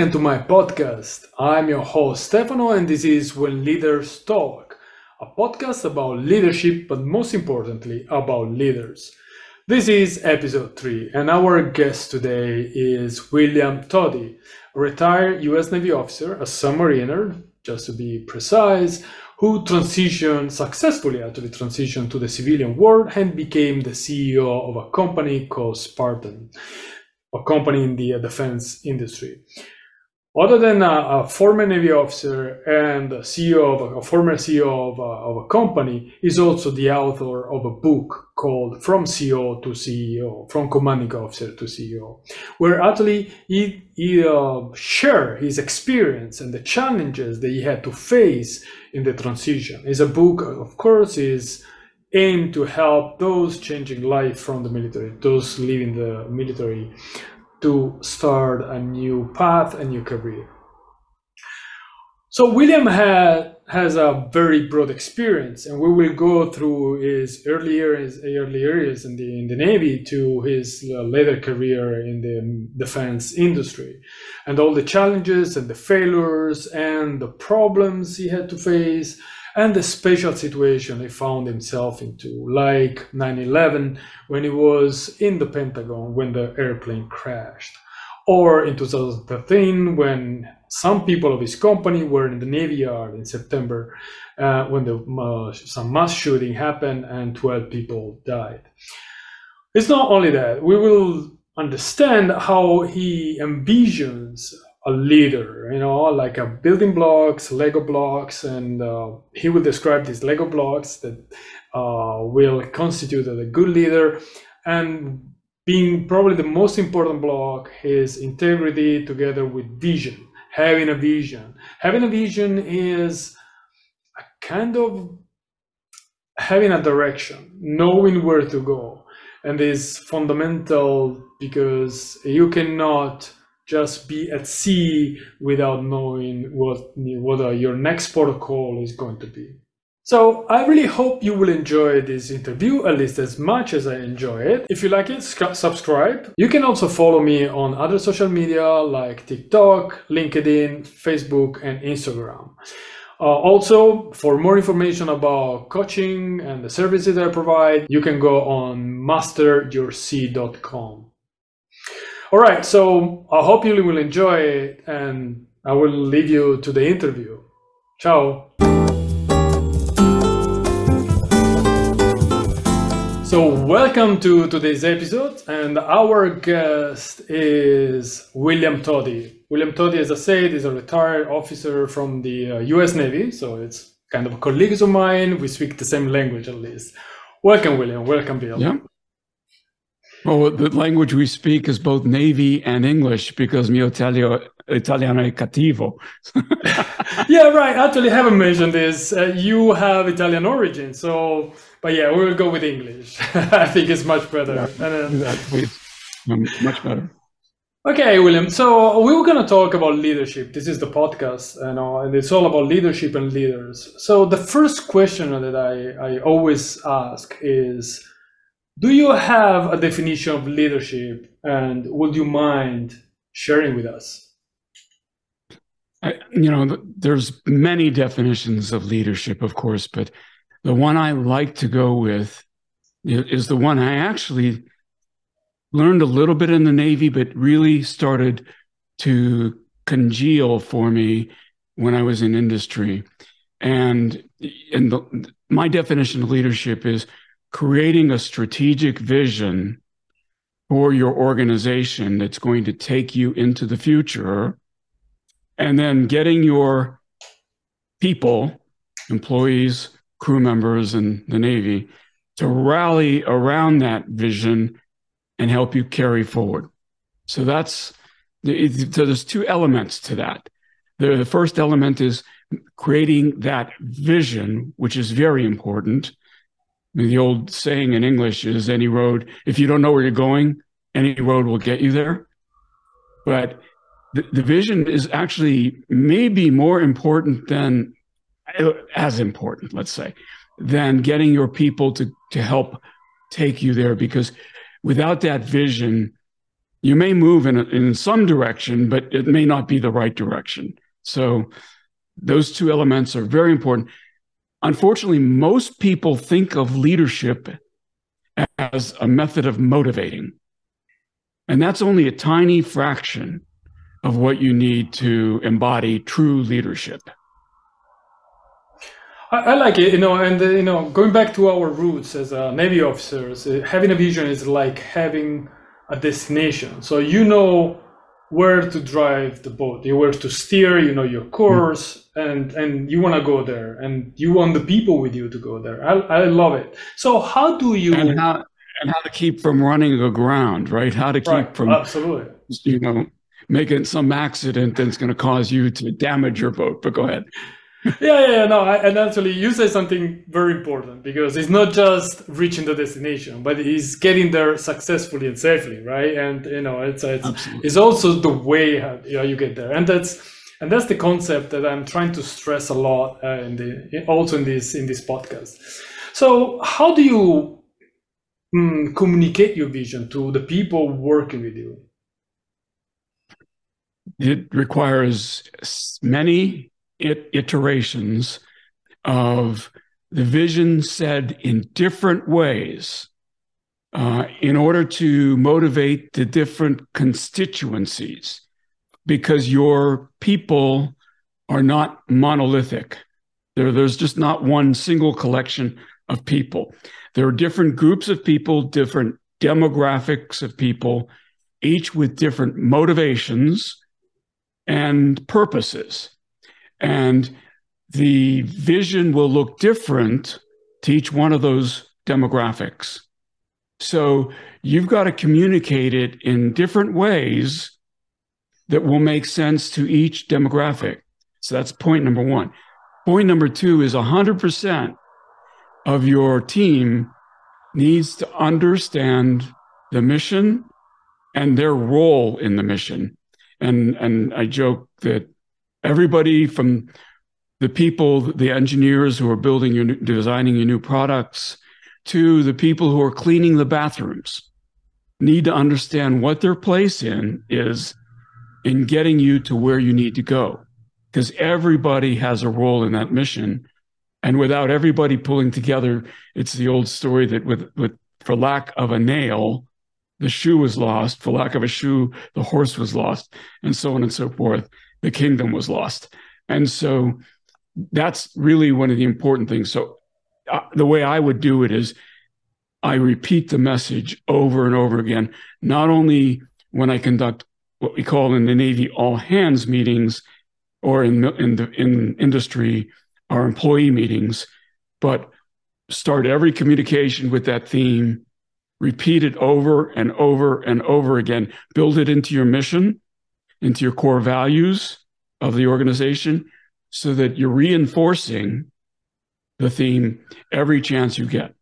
welcome to my podcast. I'm your host Stefano, and this is When Leaders Talk, a podcast about leadership, but most importantly, about leaders. This is episode three, and our guest today is William Toti, a retired US Navy officer, a submariner, just to be precise, who transitioned successfully, actually transitioned to the civilian world and became the CEO of a company called Sparton a company in the defense industry. Other than a, a, former Navy officer and CEO of a, a former CEO of a, of a, company, is also the author of a book called From CO to CEO, From Commanding Officer to CEO, where actually he, he uh, his experience and the challenges that he had to face in the transition. It's a book, of course, is aimed to help those changing life from the military, those leaving the military to start a new path, a new career. So William had has a very broad experience, and we will go through his early years, early years in the in the Navy to his uh, later career in the defense industry, and all the challenges and the failures and the problems he had to face, and the special situation he found himself into, like 9 11, when he was in the Pentagon when the airplane crashed, or in 2013, when some people of his company were in the Navy Yard in September uh, when the, uh, some mass shooting happened and 12 people died. It's not only that, we will understand how he envisions a leader, you know, like a building blocks, Lego blocks, and uh, he will describe these Lego blocks that uh, will constitute a good leader. And being probably the most important block is integrity together with vision, having a vision. Having a vision is a kind of having a direction, knowing where to go. And is fundamental because you cannot just be at sea without knowing what what your next protocol is going to be. So I really hope you will enjoy this interview at least as much as I enjoy it. If you like it, subscribe. You can also follow me on other social media like TikTok, LinkedIn, Facebook, and Instagram. Uh, also, for more information about coaching and the services I provide, you can go on masteryourc.com. All right, so I hope you will enjoy it, and I will leave you to the interview. Ciao. So, welcome to today's episode, and our guest is William Toti. William Toti, as I said, is a retired officer from the uh, US Navy, so it's kind of colleagues of mine. We speak the same language at least. Welcome, William. Welcome, Bill. Yeah. Well, the language we speak is both Navy and English because mio Italiano, Italiano è cattivo. yeah, right. Actually, I haven't mentioned this. Uh, you have Italian origin, so but yeah, we will go with English. I think it's much better. Yeah, and, uh, um, much better. Okay, William. So we were going to talk about leadership. This is the podcast, you know, and it's all about leadership and leaders. So the first question that I, I always ask is do you have a definition of leadership and would you mind sharing with us? I, you know, there's many definitions of leadership, of course, but the one I like to go with is the one I actually learned a little bit in the Navy, but really started to congeal for me when I was in industry. And and the, my definition of leadership is creating a strategic vision for your organization that's going to take you into the future, and then getting your people, employees, crew members, and the Navy to rally around that vision and help you carry forward. So that's so there's two elements to that. The, the first element is creating that vision, which is very important. The old saying in English is any road, if you don't know where you're going, any road will get you there. But the, the vision is actually maybe more important than, uh, as important, let's say, than getting your people to, to help take you there. Because without that vision, you may move in, in some direction, but it may not be the right direction. So those two elements are very important. Unfortunately, most people think of leadership as a method of motivating. And that's only a tiny fraction of what you need to embody true leadership. I, I like it, you know, and uh, you know, going back to our roots as a Navy officers, uh, having a vision is like having a destination. So you know where to drive the boat, you where to steer, you know your course, mm. and and you want to go there, and you want the people with you to go there. I I love it. So how do you and how and how to keep from running aground, right? How to keep right. from absolutely, you know, making some accident that's going to cause you to damage your boat. But go ahead yeah, yeah, yeah, no, I, and actually, you say something very important because it's not just reaching the destination, but it's getting there successfully and safely, right? And you know, it's it's, it's also the way how, you, know, you get there, and that's and that's the concept that I'm trying to stress a lot uh, in the also in this in this podcast. So, how do you mm, communicate your vision to the people working with you? It requires many iterations of the vision said in different ways uh, in order to motivate the different constituencies because your people are not monolithic. There, there's just not one single collection of people. There are different groups of people, different demographics of people, each with different motivations and purposes. And the vision will look different to each one of those demographics. So you've got to communicate it in different ways that will make sense to each demographic. So that's point number one. Point number two is 100% of your team needs to understand the mission and their role in the mission. And, and I joke that everybody from the people, the engineers who are building your, designing your new products, to the people who are cleaning the bathrooms, need to understand what their place in is in getting you to where you need to go, because everybody has a role in that mission, and without everybody pulling together, it's the old story that with with for lack of a nail, the shoe was lost. For lack of a shoe, the horse was lost, and so on and so forth the kingdom was lost. And so that's really one of the important things. So uh, the way I would do it is I repeat the message over and over again, not only when I conduct what we call in the Navy all hands meetings or in, in the in industry our employee meetings, but start every communication with that theme, repeat it over and over and over again, build it into your mission into your core values of the organization so that you're reinforcing the theme every chance you get.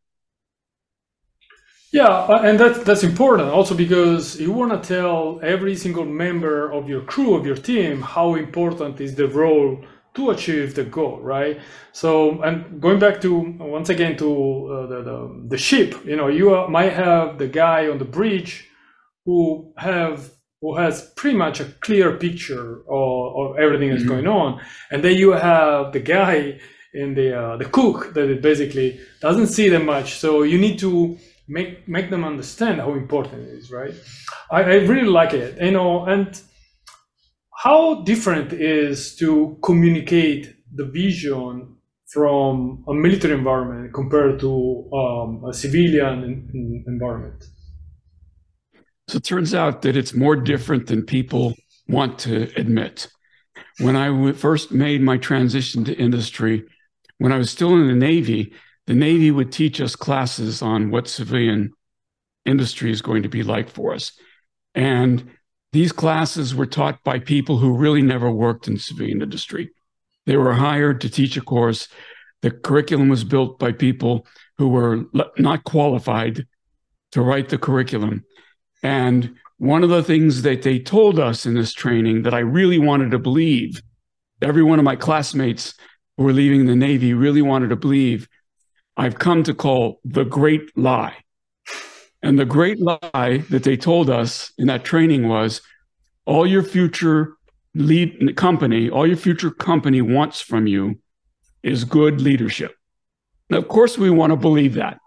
Yeah, uh, and that's that's important also because you want to tell every single member of your crew of your team how important is the role to achieve the goal, right? So, and going back to once again to uh, the, the, the ship, you know, you might have the guy on the bridge who have who has pretty much a clear picture of, of everything that's mm-hmm. going on, and then you have the guy in the uh, the cook that basically doesn't see them much. So you need to make make them understand how important it is, right? I, I really like it, you know, and how different is to communicate the vision from a military environment compared to um, a civilian environment. So it turns out that it's more different than people want to admit. When I first made my transition to industry, when I was still in the Navy, the Navy would teach us classes on what civilian industry is going to be like for us. And these classes were taught by people who really never worked in civilian industry. They were hired to teach a course. The curriculum was built by people who were not qualified to write the curriculum. And one of the things that they told us in this training that I really wanted to believe, every one of my classmates who were leaving the Navy really wanted to believe, I've come to call the great lie. And the great lie that they told us in that training was all your future lead company, all your future company wants from you is good leadership. Now, of course, we want to believe that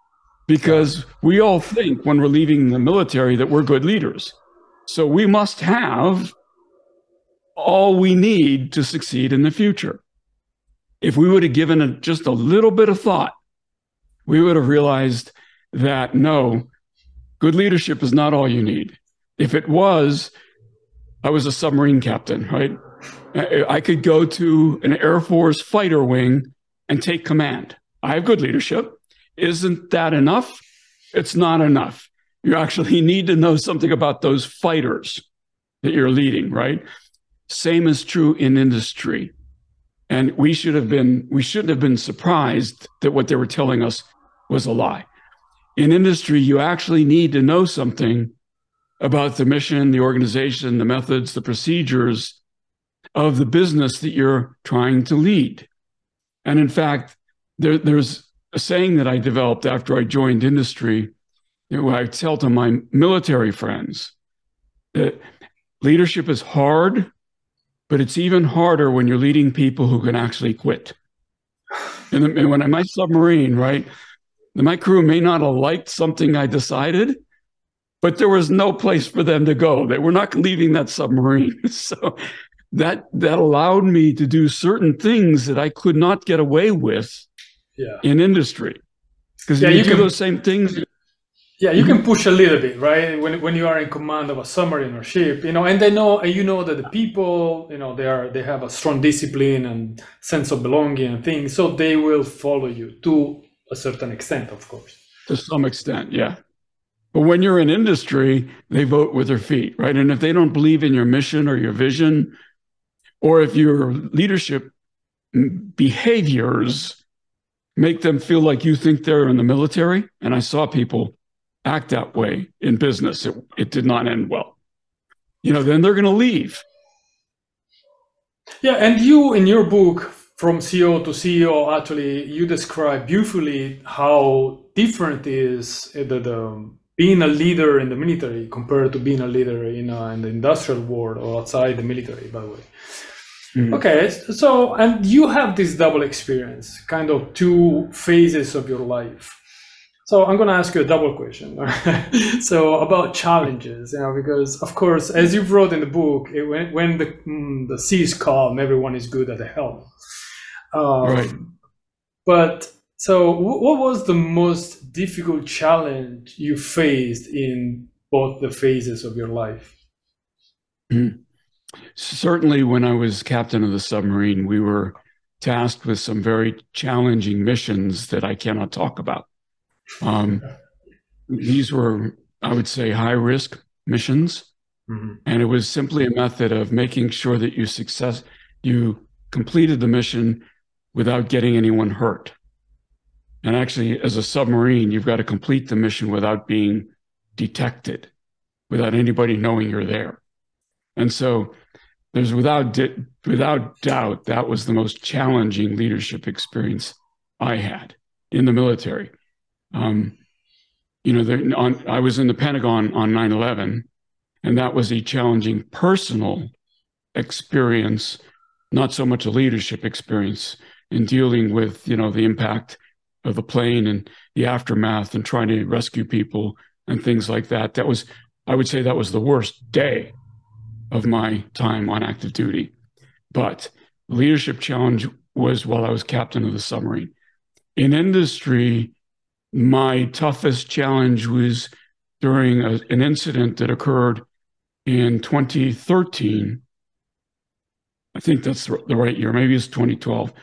because we all think when we're leaving the military that we're good leaders. So we must have all we need to succeed in the future. If we would have given it just a little bit of thought, we would have realized that no, good leadership is not all you need. If it was, I was a submarine captain, right? I could go to an Air Force fighter wing and take command. I have good leadership. Isn't that enough? It's not enough. You actually need to know something about those fighters that you're leading, right? Same is true in industry. And we should have been, we shouldn't have been surprised that what they were telling us was a lie. In industry, you actually need to know something about the mission, the organization, the methods, the procedures of the business that you're trying to lead. And in fact, there, there's a saying that I developed after I joined industry, where I tell to my military friends that leadership is hard, but it's even harder when you're leading people who can actually quit. And, and when I'm my submarine, right, my crew may not have liked something I decided, but there was no place for them to go. They were not leaving that submarine. So that that allowed me to do certain things that I could not get away with yeah. in industry. Because yeah, you, you do can, those same things. Yeah, you can push a little bit, right? When when you are in command of a submarine or ship, you know, and they know and you know that the people, you know, they are they have a strong discipline and sense of belonging and things, so they will follow you to a certain extent, of course. To some extent, yeah. But when you're in industry, they vote with their feet, right? And if they don't believe in your mission or your vision, or if your leadership behaviors make them feel like you think they're in the military, and I saw people act that way in business, it, it did not end well. You know, then they're going to leave. Yeah, and you in your book from CO to CEO, actually, you describe beautifully how different is eh, the, the being a leader in the military compared to being a leader in, a, in the industrial world or outside the military, by the way. Mm-hmm. Okay, so and you have this double experience, kind of two phases of your life. So I'm going to ask you a double question. so about challenges, you know, because of course, as you wrote in the book, it, when, when the mm, the sea is calm, everyone is good at the helm. Um, right. But so, what was the most difficult challenge you faced in both the phases of your life? Mm-hmm. Certainly, when I was captain of the submarine, we were tasked with some very challenging missions that I cannot talk about. Um, these were, I would say, high risk missions. Mm-hmm. And it was simply a method of making sure that you success, you completed the mission without getting anyone hurt. And actually, as a submarine, you've got to complete the mission without being detected, without anybody knowing you're there. And so there's without without doubt that was the most challenging leadership experience I had in the military. Um, you know, on, I was in the Pentagon on 9/11, and that was a challenging personal experience, not so much a leadership experience in dealing with you know the impact of the plane and the aftermath and trying to rescue people and things like that. That was, I would say, that was the worst day of my time on active duty. But leadership challenge was while I was captain of the submarine. In industry, my toughest challenge was during a, an incident that occurred in 2013. I think that's the right year. Maybe it's 2012.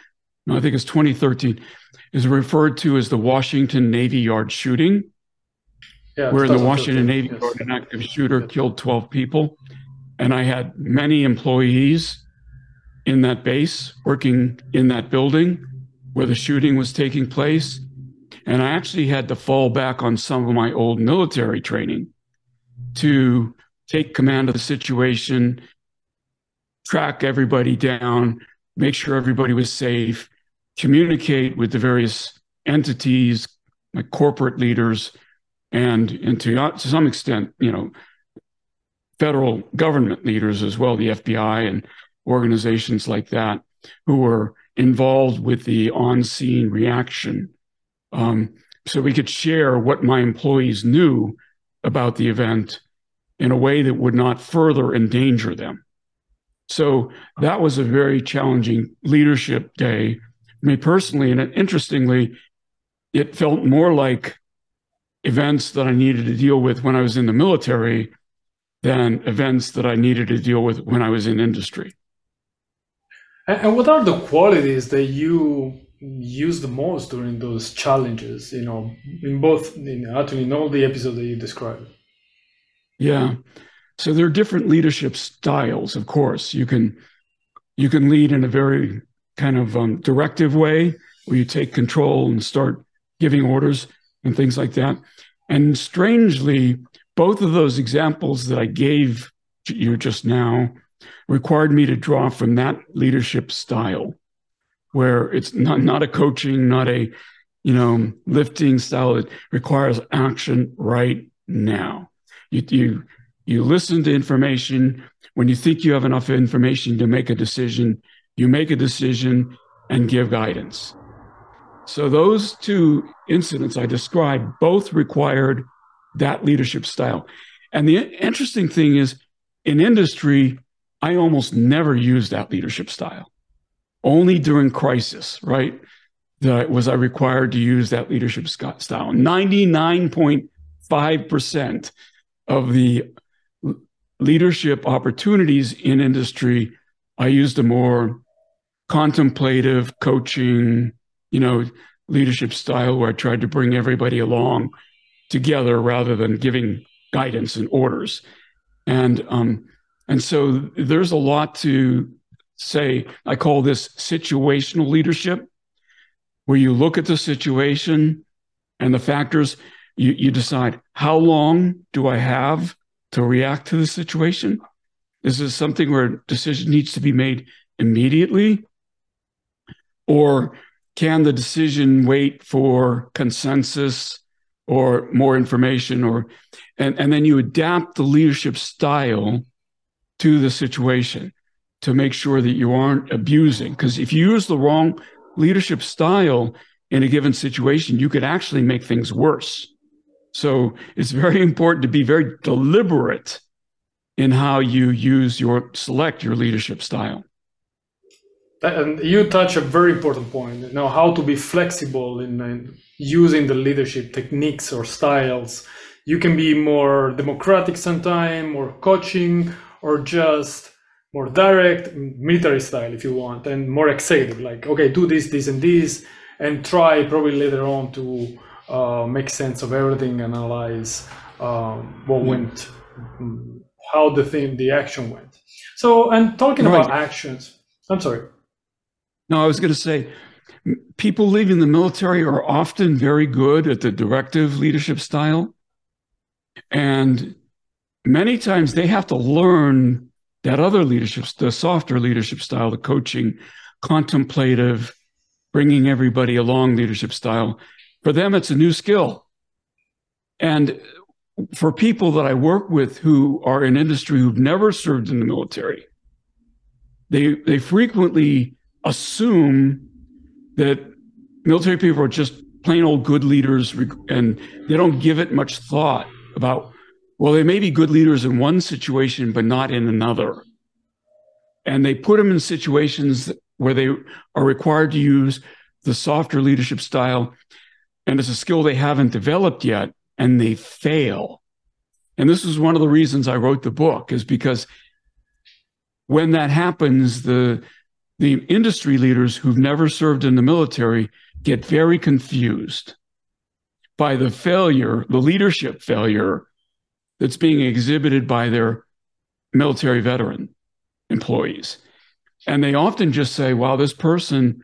No, I think it's 2013. Is referred to as the Washington Navy Yard shooting, yeah, where the Washington Navy yes. Yard, an active shooter, killed 12 people. And I had many employees in that base working in that building where the shooting was taking place. And I actually had to fall back on some of my old military training to take command of the situation, track everybody down, make sure everybody was safe, communicate with the various entities, my corporate leaders, and and to, to some extent, you know, federal government leaders as well, the FBI and organizations like that, who were involved with the on-scene reaction. Um, so we could share what my employees knew about the event in a way that would not further endanger them. So that was a very challenging leadership day for me personally. And interestingly, it felt more like events that I needed to deal with when I was in the military than events that I needed to deal with when I was in industry. And what are the qualities that you use the most during those challenges? You know, in both, in, actually, in all the episodes that you described. Yeah, so there are different leadership styles. Of course, you can you can lead in a very kind of um, directive way, where you take control and start giving orders and things like that. And strangely, both of those examples that I gave you just now required me to draw from that leadership style, where it's not, not a coaching, not a you know lifting style. It requires action right now. You, you you listen to information. When you think you have enough information to make a decision, you make a decision and give guidance. So those two incidents I described both required that leadership style. And the interesting thing is in industry, I almost never use that leadership style. Only during crisis, right? That was I required to use that leadership style. 99.5% of the leadership opportunities in industry, I used a more contemplative coaching, you know, leadership style where I tried to bring everybody along together rather than giving guidance and orders. And um, and so there's a lot to say. I call this situational leadership, where you look at the situation and the factors. You, you decide how long do I have to react to the situation? Is this something where a decision needs to be made immediately? Or can the decision wait for consensus or more information or and, and then you adapt the leadership style to the situation to make sure that you aren't abusing because if you use the wrong leadership style in a given situation you could actually make things worse so it's very important to be very deliberate in how you use your select your leadership style. And you touch a very important point. You know how to be flexible in, in using the leadership techniques or styles. You can be more democratic sometimes, more coaching, or just more direct military style if you want, and more executive. Like okay, do this, this, and this, and try probably later on to uh, make sense of everything, analyze um, what went, how the thing, the action went. So, and talking right. about actions, I'm sorry. No, I was going to say, people leaving the military are often very good at the directive leadership style. And many times they have to learn that other leadership, the softer leadership style, the coaching, contemplative, bringing everybody along leadership style. For them, it's a new skill. And for people that I work with who are in industry who've never served in the military, they they frequently assume that military people are just plain old good leaders and they don't give it much thought about well they may be good leaders in one situation but not in another and they put them in situations where they are required to use the softer leadership style and it's a skill they haven't developed yet and they fail. And this is one of the reasons I wrote the book is because when that happens, the the industry leaders who've never served in the military get very confused by the failure, the leadership failure that's being exhibited by their military veteran employees. And they often just say, wow, this person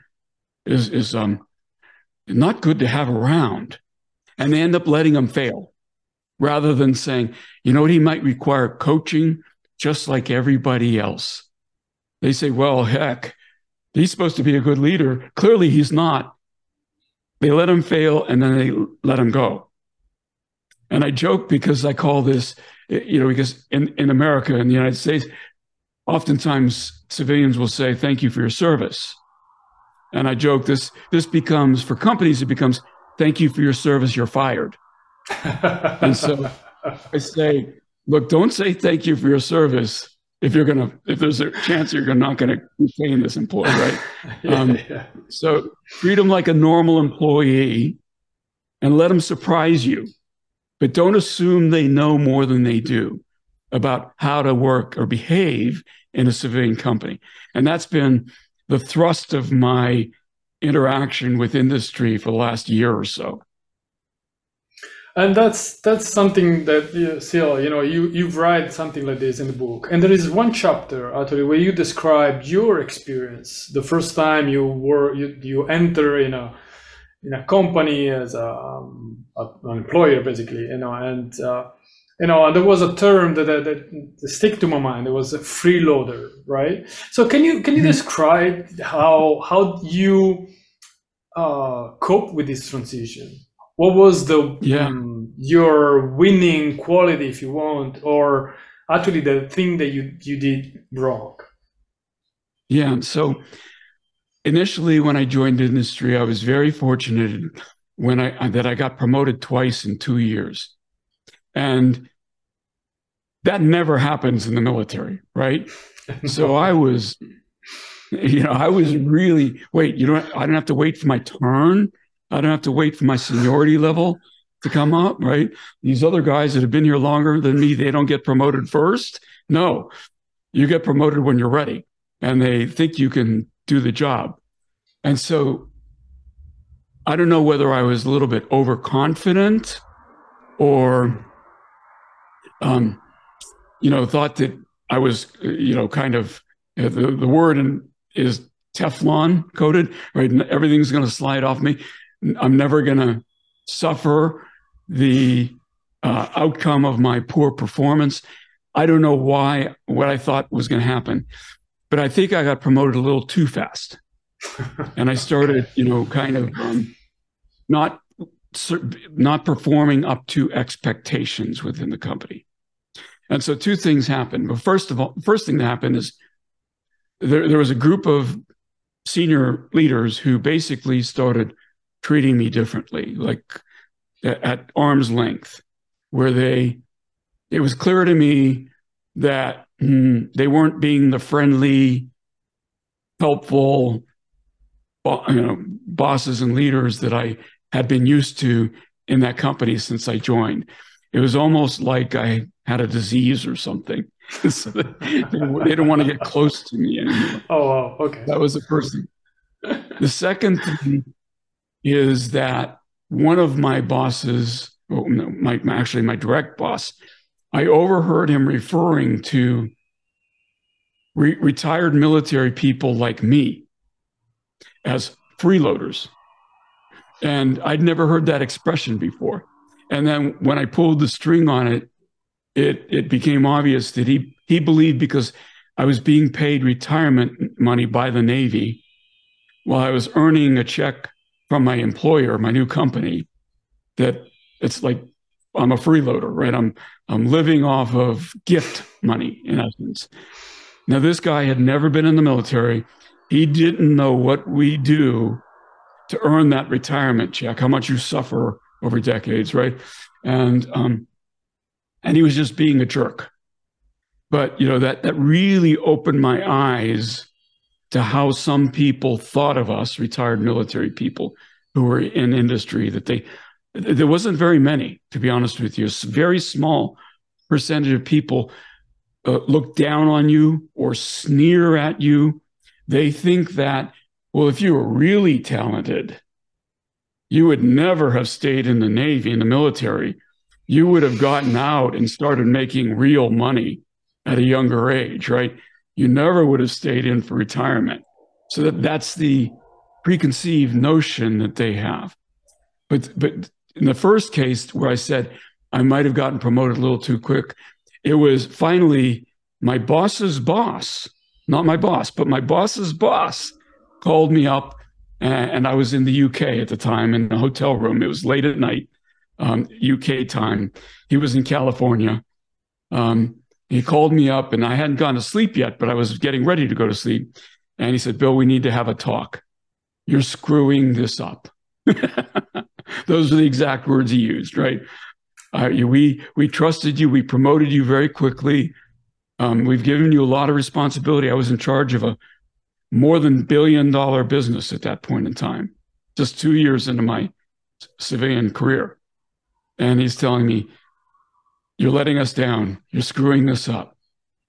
is, is um, not good to have around. And they end up letting them fail rather than saying, you know what, he might require coaching just like everybody else. They say, well, heck, he's supposed to be a good leader. Clearly, he's not. They let him fail and then they let him go. And I joke because I call this, you know, because in, in America, in the United States, oftentimes civilians will say, thank you for your service. And I joke this, this becomes, for companies, it becomes, thank you for your service, you're fired. and so I say, look, don't say thank you for your service if you're gonna if there's a chance you're not gonna retain this employee, right? yeah, um, yeah. So treat them like a normal employee, and let them surprise you, but don't assume they know more than they do about how to work or behave in a civilian company. And that's been the thrust of my interaction with industry for the last year or so and that's that's something that you still you know you you've write something like this in the book. And there is one chapter actually where you describe your experience. The first time you were you, you enter in a in a company as a, um, a an employer basically you know and uh, you know and there was a term that, that, that stick to my mind. It was a freeloader right? So can you can you mm-hmm. describe how how you uh, cope with this transition what was the yeah. um, your winning quality if you want or actually the thing that you you did wrong? Yeah so initially when i joined the industry i was very fortunate when i that i got promoted twice in two years. And that never happens in the military right? So i was you know i was really wait you don't i don't have to wait for my turn I don't have to wait for my seniority level to come up, right? These other guys that have been here longer than me, they don't get promoted first. No, you get promoted when you're ready and they think you can do the job. And so I don't know whether I was a little bit overconfident or, um, you know, thought that I was, you know, kind of the, the word in, is Teflon coated, right? Everything's going to slide off me. I'm never going to suffer the uh, outcome of my poor performance. I don't know why, what I thought was going to happen, but I think I got promoted a little too fast. and I started, you know, kind of um, not not performing up to expectations within the company. And so two things happened. But first of all, first thing that happened is there, there was a group of senior leaders who basically started treating me differently, like at arm's length, where they, it was clear to me that mm, they weren't being the friendly, helpful, you know, bosses and leaders that I had been used to in that company since I joined. It was almost like I had a disease or something. so they, they, didn't want to get close to me anymore. Oh, okay. That was the first thing. The second thing is that one of my bosses, well, no, my, actually my direct boss, I overheard him referring to re- retired military people like me as freeloaders. And I'd never heard that expression before. And then when I pulled the string on it, it, it became obvious that he, he believed because I was being paid retirement money by the Navy while I was earning a check from my employer, my new company, that it's like I'm a freeloader, right? I'm I'm living off of gift money in essence. Now this guy had never been in the military. He didn't know what we do to earn that retirement check, how much you suffer over decades, right? And um, and he was just being a jerk. But you know that that really opened my eyes to how some people thought of us, retired military people who were in industry, that they, there wasn't very many, to be honest with you, a very small percentage of people uh, look down on you or sneer at you. They think that, well, if you were really talented, you would never have stayed in the Navy, in the military. You would have gotten out and started making real money at a younger age, right? You never would have stayed in for retirement. So that that's the preconceived notion that they have. But but in the first case where I said I might have gotten promoted a little too quick, it was finally my boss's boss, not my boss, but my boss's boss called me up and I was in the UK at the time in a hotel room. It was late at night. um, UK time. He was in California. Um, he called me up, and I hadn't gone to sleep yet, but I was getting ready to go to sleep. And he said, Bill, we need to have a talk. You're screwing this up. Those are the exact words he used, right? Uh, we we trusted you. We promoted you very quickly. Um, we've given you a lot of responsibility. I was in charge of a more than billion dollar business at that point in time, just two years into my civilian career. And he's telling me, You're letting us down. You're screwing this up.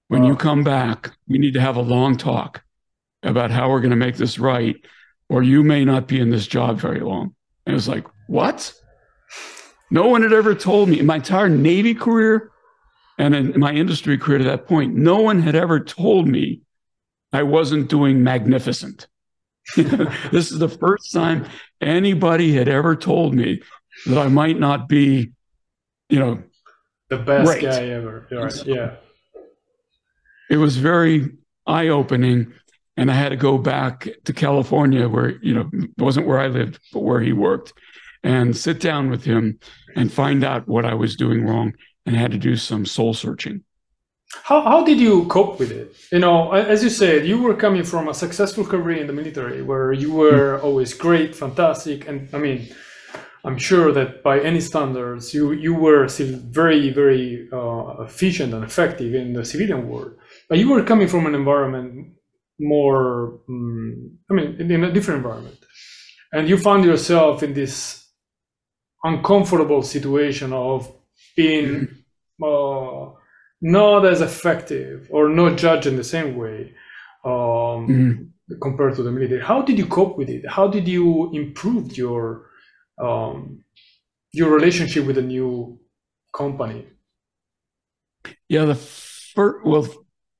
When you oh. come back, we need to have a long talk about how we're going to make this right, or you may not be in this job very long. And it was like, What? No one had ever told me in my entire Navy career and in my industry career to that point, no one had ever told me I wasn't doing magnificent. this is the first time anybody had ever told me that I might not be, you know, the best great. guy ever. Right. So yeah. It was very eye opening. And I had to go back to California where, you know, wasn't where I lived, but where he worked and sit down with him and find out what I was doing wrong and had to do some soul searching. How, how did you cope with it? You know, as you said, you were coming from a successful career in the military where you were mm-hmm. always great, fantastic. And I mean, I'm sure that by any standards, you, you were still very, very uh, efficient and effective in the civilian world. But you were coming from an environment more, um, I mean, in a different environment. And you found yourself in this uncomfortable situation of being uh, not as effective or not judged in the same way um, mm compared to the military. How did you cope with it? How did you improve your um, your relationship with the new company? Yeah, the first, well,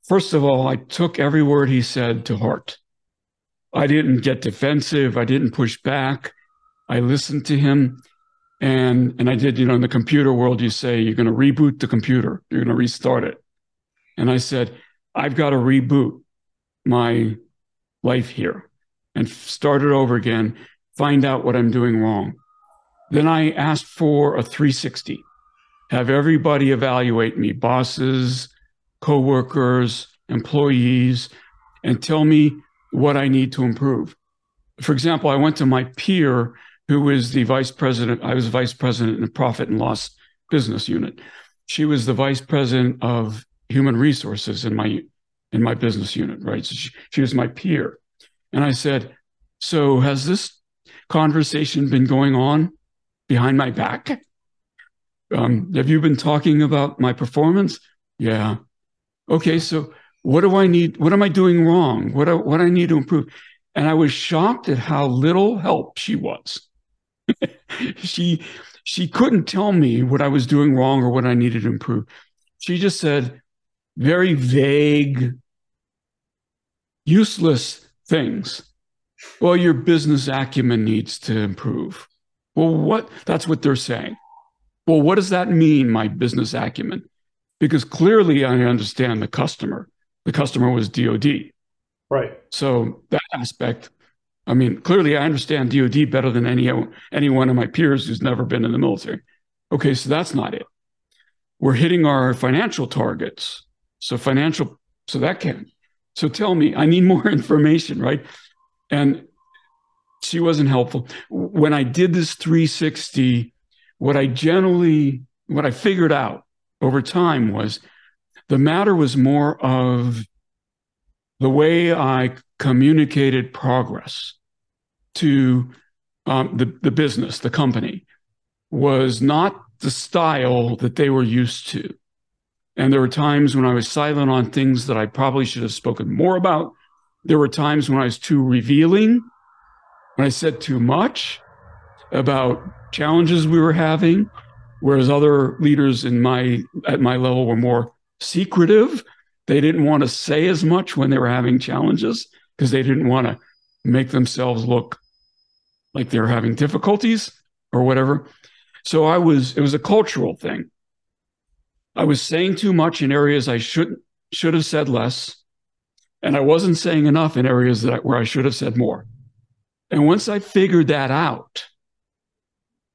first of all, I took every word he said to heart. I didn't get defensive. I didn't push back. I listened to him. And and I did, you know, in the computer world, you say you're going to reboot the computer, you're going to restart it. And I said, I've got to reboot my life here and start it over again, find out what I'm doing wrong. Then I asked for a 360, have everybody evaluate me, bosses, coworkers, employees, and tell me what I need to improve. For example, I went to my peer who was the vice president. I was vice president in the profit and loss business unit. She was the vice president of human resources in my in my business unit, right? So she, she was my peer. And I said, So has this conversation been going on behind my back? Um, have you been talking about my performance? Yeah. Okay, so what do I need? What am I doing wrong? What do, what I need to improve? And I was shocked at how little help she was. she she couldn't tell me what I was doing wrong or what I needed to improve. She just said very vague, useless things. Well, your business acumen needs to improve. Well, what? That's what they're saying. Well, what does that mean, my business acumen? Because clearly I understand the customer. The customer was DOD. Right. So that aspect I mean, clearly I understand DoD better than any any one of my peers who's never been in the military. Okay, so that's not it. We're hitting our financial targets. So financial, so that can. So tell me, I need more information, right? And she wasn't helpful. When I did this 360, what I generally, what I figured out over time was the matter was more of the way I communicated progress to um, the, the business, the company, was not the style that they were used to. And there were times when I was silent on things that I probably should have spoken more about. There were times when I was too revealing, when I said too much about challenges we were having, whereas other leaders in my at my level were more secretive. They didn't want to say as much when they were having challenges because they didn't want to make themselves look like they're having difficulties or whatever. So I was, it was a cultural thing. I was saying too much in areas I shouldn't should have said less, and I wasn't saying enough in areas that I, where I should have said more. And once I figured that out,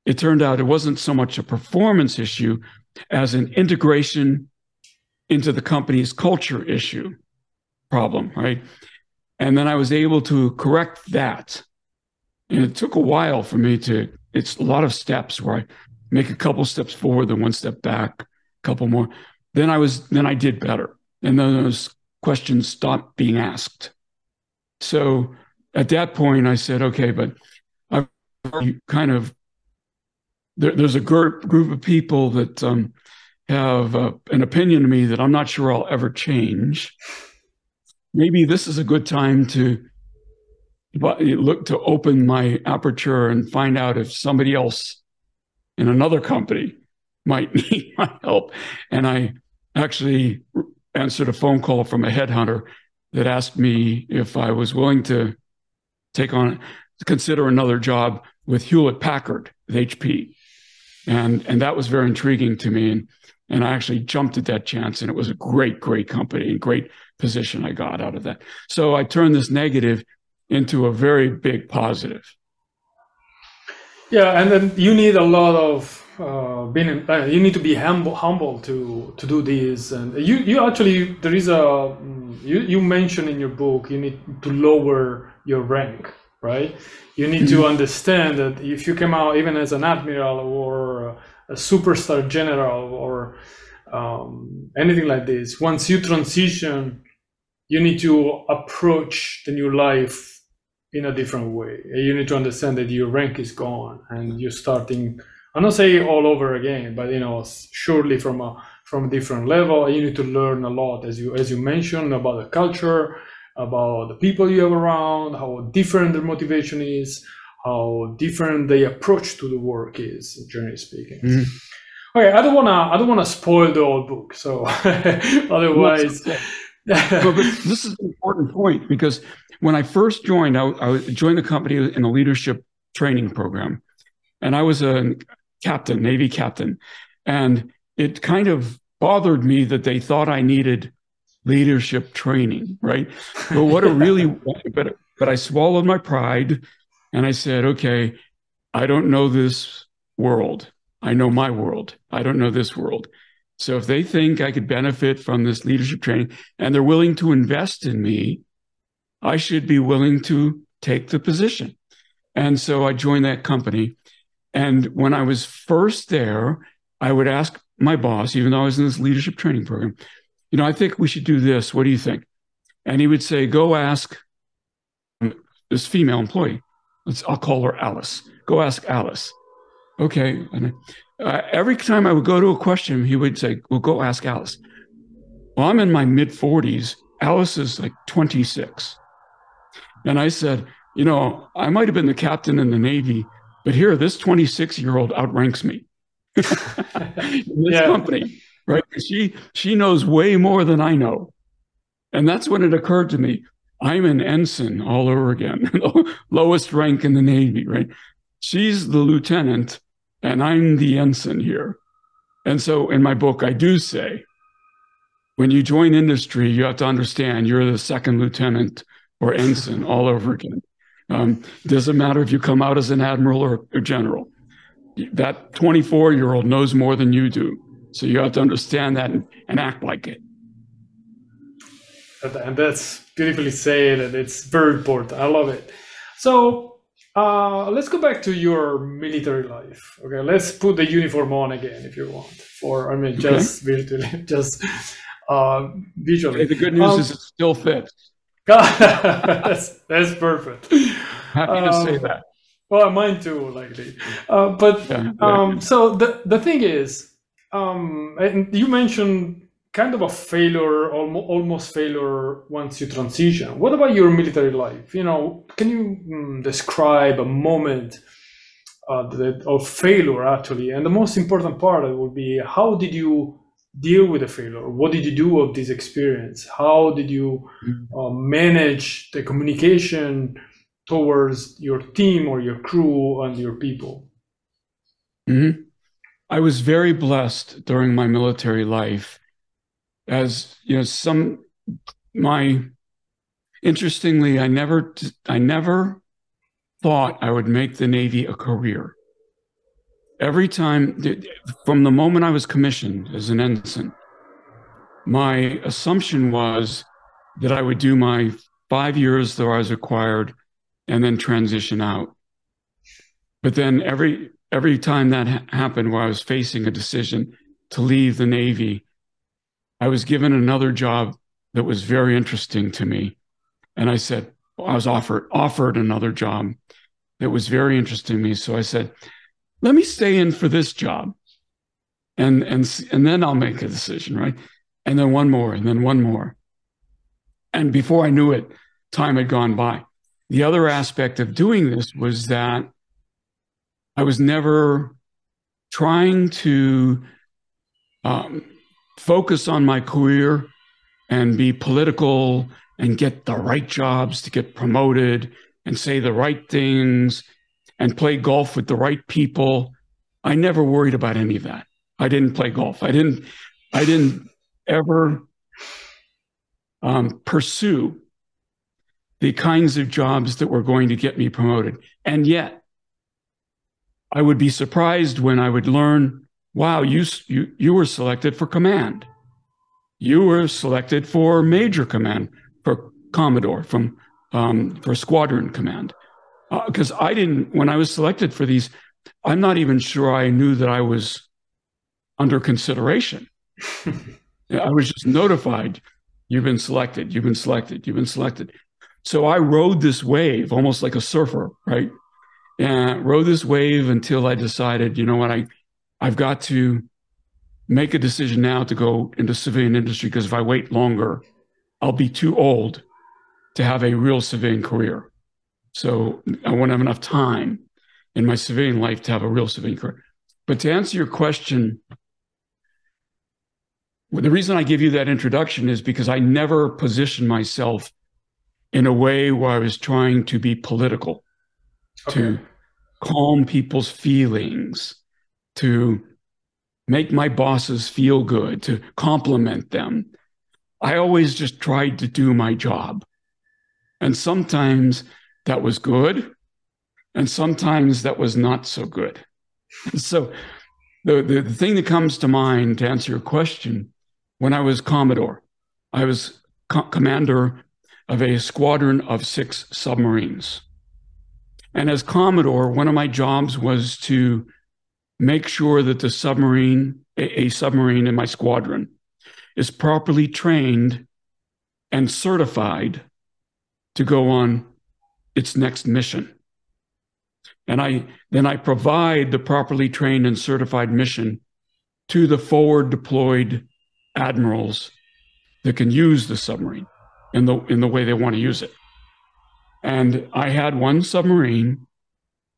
it turned out it wasn't so much a performance issue as an integration into the company's culture issue problem, right? And then I was able to correct that. And it took a while for me to, it's a lot of steps where I make a couple steps forward, then one step back, a couple more. Then I was, then I did better. And then those questions stopped being asked. So at that point, I said, okay, but I've kind of, there, there's a group, group of people that um, have uh, an opinion of me that I'm not sure I'll ever change. Maybe this is a good time to look to open my aperture and find out if somebody else in another company might need my help. And I actually answered a phone call from a headhunter that asked me if I was willing to take on consider another job with Hewlett Packard, with HP. And and that was very intriguing to me. And and I actually jumped at that chance. And it was a great, great company and great position I got out of that. So I turned this negative into a very big positive. Yeah, and then you need a lot of uh, being uh, you need to be humble humble to to do this and you you actually there is a mm, you you mention in your book you need to lower your rank right? You need to mm-hmm. understand that if you come out even as an admiral or a superstar general or um, anything like this once you transition you need to approach the new life in a different way. You need to understand that your rank is gone and you're starting I'm not saying all over again, but you know, surely from a from a different level, you need to learn a lot, as you as you mentioned, about the culture, about the people you have around, how different their motivation is, how different the approach to the work is, generally speaking. Mm. Okay, I don't wanna I don't wanna spoil the whole book, so otherwise. but this is an important point because when I first joined, I, I joined the company in a leadership training program, and I was a captain, Navy captain. And it kind of bothered me that they thought I needed leadership training, right? But what it really, but, but I swallowed my pride and I said, okay, I don't know this world. I know my world. I don't know this world. So if they think I could benefit from this leadership training and they're willing to invest in me, I should be willing to take the position. And so I joined that company. And when I was first there, I would ask my boss, even though I was in this leadership training program, you know, I think we should do this. What do you think? And he would say, go ask this female employee. Let's, I'll call her Alice. Go ask Alice. Okay. And uh, every time I would go to a question, he would say, well, go ask Alice. Well, I'm in my mid 40s. Alice is like 26. And I said, you know, I might have been the captain in the Navy, but here, this 26 year old outranks me in this yeah. company, right? She she knows way more than I know, and that's when it occurred to me. I'm an ensign all over again, lowest rank in the Navy, right? She's the lieutenant, and I'm the ensign here. And so, in my book, I do say, when you join industry, you have to understand you're the second lieutenant or ensign all over again. Um, doesn't matter if you come out as an admiral or a general. That 24 year old knows more than you do. So you have to understand that and, act like it. And that's beautifully said, and it's very important. I love it. So uh, let's go back to your military life. Okay, let's put the uniform on again if you want. For I mean, just okay. virtually, just uh, visually. Okay, the good news um, is it still fits. that's, that's perfect. Happy um, to say um, that. Well, mine too, likely. Uh, but yeah, um, so the the thing is, um, you mentioned kind of a failure, almost, almost failure once you transition. What about your military life? You know, can you mm, describe a moment uh, that, of failure actually? And the most important part would be how did you deal with the failure? What did you do of this experience? How did you mm-hmm. uh, manage the communication towards your team or your crew and your people? Mm-hmm. I was very blessed during my military life, as you know. Some my interestingly, I never I never thought I would make the Navy a career. every time from the moment I was commissioned as an ensign, my assumption was that I would do my five years that I was required and then transition out. But then every every time that ha- happened where I was facing a decision to leave the Navy, I was given another job that was very interesting to me. And I said, I was offered offered another job that was very interesting to me. So I said, let me stay in for this job. And and and then I'll make a decision, right? And then one more, and then one more. And before I knew it, time had gone by. The other aspect of doing this was that I was never trying to um, focus on my career and be political and get the right jobs to get promoted and say the right things and play golf with the right people. I never worried about any of that. I didn't play golf. I didn't. I didn't ever um, pursue the kinds of jobs that were going to get me promoted. And yet, I would be surprised when I would learn, wow, you, you, you were selected for command. You were selected for major command, for Commodore, from um, for squadron command. Because uh, I didn't, when I was selected for these, I'm not even sure I knew that I was under consideration. I was just notified, you've been selected, you've been selected, you've been selected. So I rode this wave almost like a surfer, right? And rode this wave until I decided, you know what, I, I've got to make a decision now to go into civilian industry because if I wait longer, I'll be too old to have a real civilian career. So I won't have enough time in my civilian life to have a real civilian career. But to answer your question, the reason I give you that introduction is because I never positioned myself in a way where I was trying to be political, okay. to calm people's feelings, to make my bosses feel good, to compliment them. I always just tried to do my job. And sometimes that was good, and sometimes that was not so good. so, the, the, the thing that comes to mind to answer your question when I was Commodore, I was co- commander of a squadron of six submarines. And as Commodore, one of my jobs was to make sure that the submarine, a, a submarine in my squadron, is properly trained and certified to go on its next mission. And I then I provide the properly trained and certified mission to the forward deployed admirals that can use the submarine in the in the way they want to use it. And I had one submarine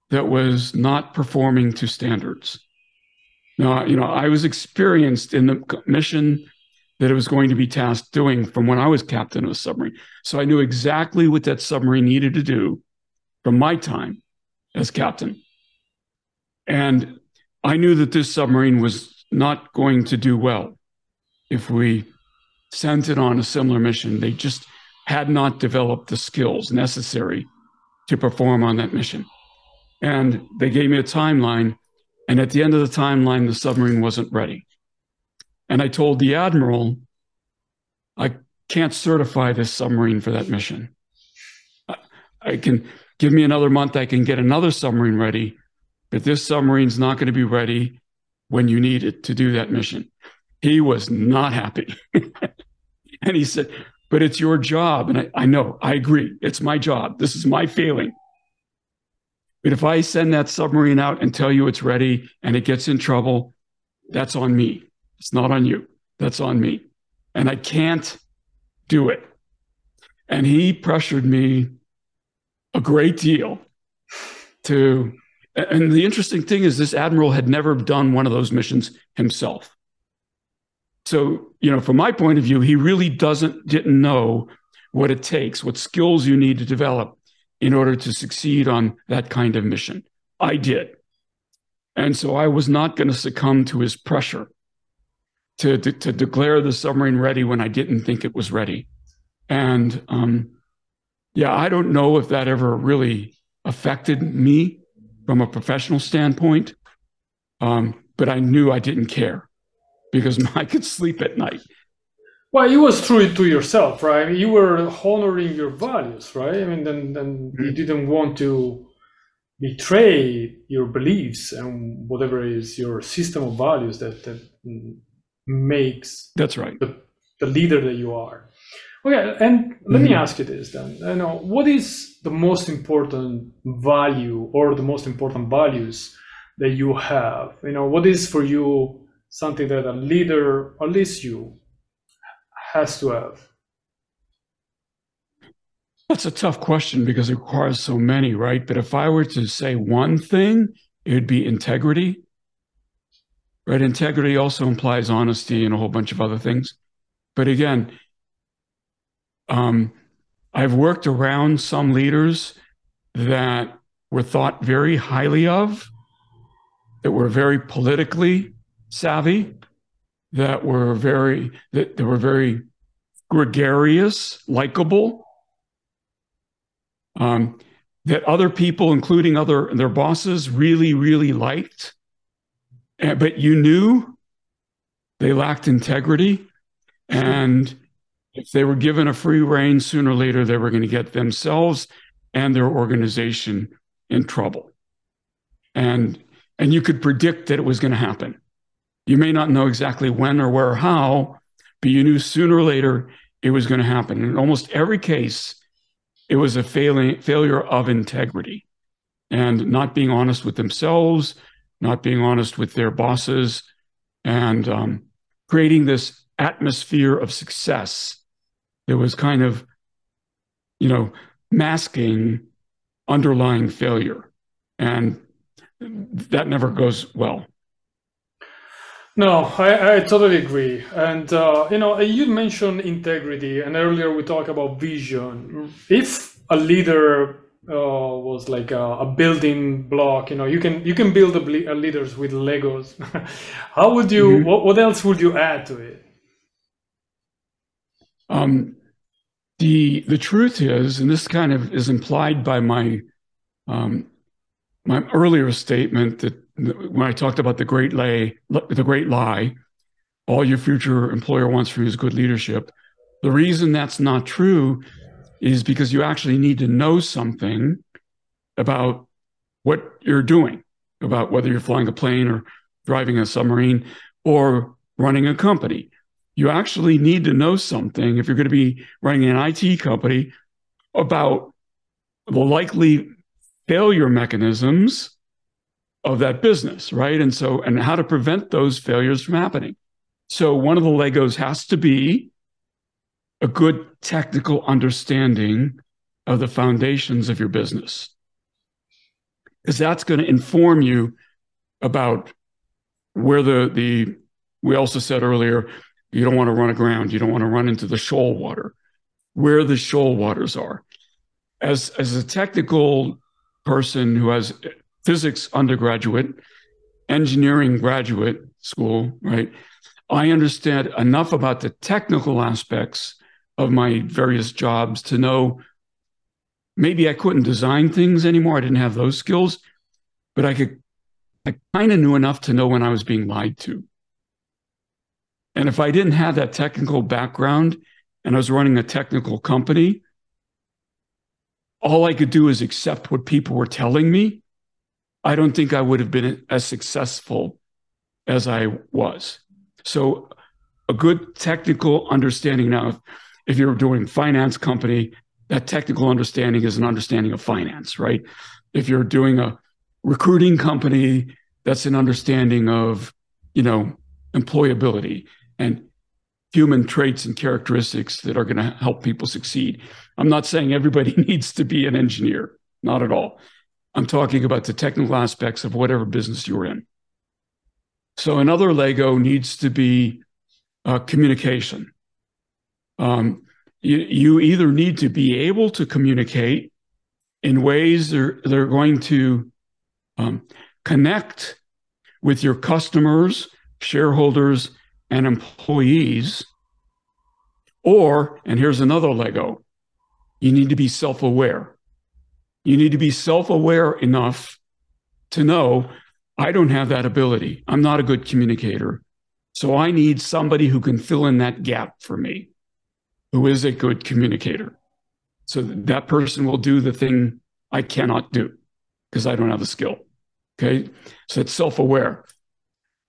that was not performing to standards. Now, you know, I was experienced in the mission that it was going to be tasked doing from when I was captain of a submarine. So I knew exactly what that submarine needed to do from my time as captain. And I knew that this submarine was not going to do well if we sent it on a similar mission. They just had not developed the skills necessary to perform on that mission. And they gave me a timeline. And at the end of the timeline, the submarine wasn't ready. And I told the admiral, I can't certify this submarine for that mission. I can give me another month, I can get another submarine ready, but this submarine's not going to be ready when you need it to do that mission. He was not happy. and he said, But it's your job. And I, I know, I agree. It's my job. This is my failing. But if I send that submarine out and tell you it's ready and it gets in trouble, that's on me. It's not on you. That's on me. And I can't do it. And he pressured me a great deal to. And the interesting thing is, this admiral had never done one of those missions himself. So, you know, from my point of view, he really doesn't didn't know what it takes, what skills you need to develop in order to succeed on that kind of mission. I did. And so I was not going to succumb to his pressure to, to, to, declare the submarine ready when I didn't think it was ready. And um, yeah, I don't know if that ever really affected me from a professional standpoint. Um, but I knew I didn't care because I could sleep at night. Well, you was true to yourself, right? You were honoring your values, right? I mean, then, then mm-hmm. you didn't want to betray your beliefs and whatever is your system of values that, that makes that's right the, the leader that you are. Okay, and let mm-hmm. me ask you this then. You know, what is the most important value or the most important values that you have? You know, what is for you something that a leader, at least you, has to have? That's a tough question because it requires so many, right? But if I were to say one thing, it would be integrity. Right? Integrity also implies honesty and a whole bunch of other things. But again, um, I've worked around some leaders that were thought very highly of, that were very politically savvy, that were very that, that were very gregarious, likable. Um, that other people, including other their bosses, really, really liked. And, but you knew they lacked integrity. And if they were given a free rein, sooner or later, they were going to get themselves and their organization in trouble. And, and you could predict that it was going to happen. You may not know exactly when or where or how, but you knew sooner or later it was going to happen. In almost every case, it was a failing, failure of integrity and not being honest with themselves, not being honest with their bosses, and um, creating this atmosphere of success that was kind of, you know, masking underlying failure. And that never goes well. No, I, I totally agree. And, uh, you know, you mentioned integrity, and earlier we talked about vision. If a leader uh, was like a, a, building block, you know, you can you can build a, a leaders with Legos. How would you? Mm-hmm. What, what else would you add to it? Um, the the truth is, and this kind of is implied by my um, my earlier statement that when I talked about the great lie, the great lie, all your future employer wants from you is good leadership. The reason that's not true is because you actually need to know something about what you're doing, about whether you're flying a plane or driving a submarine or running a company. You actually need to know something if you're going to be running an IT company about the likely failure mechanisms of that business, right? And so, and how to prevent those failures from happening. So, one of the Legos has to be a good technical understanding of the foundations of your business, because that's going to inform you about where the the we also said earlier you don't want to run aground you don't want to run into the shoal water where the shoal waters are as as a technical person who has physics undergraduate, engineering graduate school, right? I understand enough about the technical aspects of my various jobs to know maybe I couldn't design things anymore. I didn't have those skills, but I could, I kind of knew enough to know when I was being lied to. And if I didn't have that technical background and I was running a technical company, all I could do is accept what people were telling me I don't think I would have been as successful as I was. So, a good technical understanding now, if you're doing finance company, that technical understanding is an understanding of finance, right? If you're doing a recruiting company, that's an understanding of, you know, employability and human traits and characteristics that are going to help people succeed. I'm not saying everybody needs to be an engineer, not at all. I'm talking about the technical aspects of whatever business you're in. So another Lego needs to be uh, communication. Um, you, you, either need to be able to communicate in ways that are, that are going to um, connect with your customers, shareholders, and employees. Or, and here's another Lego, you need to be self aware. You need to be self aware enough to know I don't have that ability. I'm not a good communicator. So I need somebody who can fill in that gap for me, who is a good communicator. So that person will do the thing I cannot do because I don't have the skill. Okay. So it's self aware.